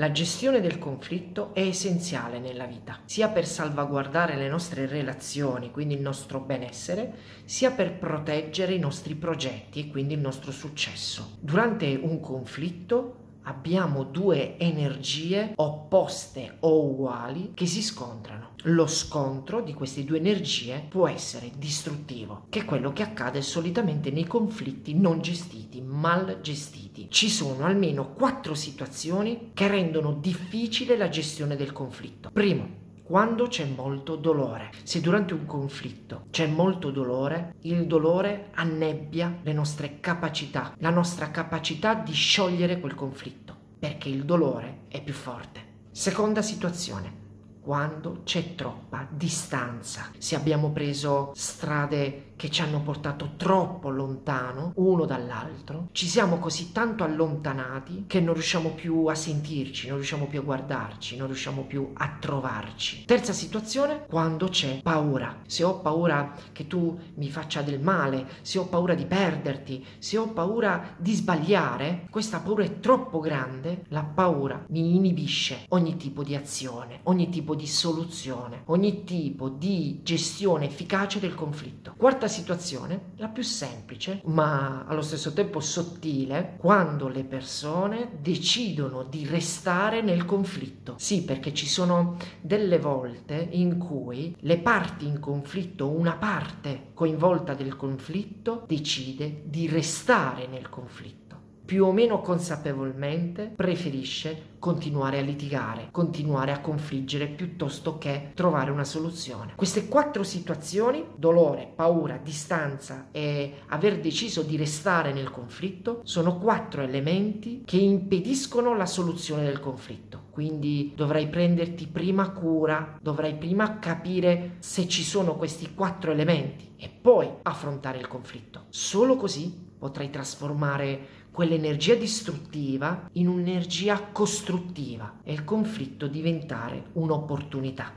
La gestione del conflitto è essenziale nella vita, sia per salvaguardare le nostre relazioni, quindi il nostro benessere, sia per proteggere i nostri progetti e quindi il nostro successo. Durante un conflitto abbiamo due energie opposte o uguali che si scontrano. Lo scontro di queste due energie può essere distruttivo, che è quello che accade solitamente nei conflitti non gestiti, mal gestiti. Ci sono almeno quattro situazioni che rendono difficile la gestione del conflitto. Primo, quando c'è molto dolore. Se durante un conflitto c'è molto dolore, il dolore annebbia le nostre capacità, la nostra capacità di sciogliere quel conflitto, perché il dolore è più forte. Seconda situazione, quando c'è troppa distanza, se abbiamo preso strade che ci hanno portato troppo lontano uno dall'altro, ci siamo così tanto allontanati che non riusciamo più a sentirci, non riusciamo più a guardarci, non riusciamo più a trovarci. Terza situazione, quando c'è paura. Se ho paura che tu mi faccia del male, se ho paura di perderti, se ho paura di sbagliare, questa paura è troppo grande, la paura mi inibisce ogni tipo di azione, ogni tipo di soluzione, ogni tipo di gestione efficace del conflitto. Quarta situazione, la più semplice, ma allo stesso tempo sottile, quando le persone decidono di restare nel conflitto. Sì, perché ci sono delle volte in cui le parti in conflitto, una parte coinvolta del conflitto, decide di restare nel conflitto più o meno consapevolmente preferisce continuare a litigare, continuare a confliggere piuttosto che trovare una soluzione. Queste quattro situazioni, dolore, paura, distanza e aver deciso di restare nel conflitto, sono quattro elementi che impediscono la soluzione del conflitto. Quindi dovrai prenderti prima cura, dovrai prima capire se ci sono questi quattro elementi e poi affrontare il conflitto. Solo così potrai trasformare quell'energia distruttiva in un'energia costruttiva e il conflitto diventare un'opportunità.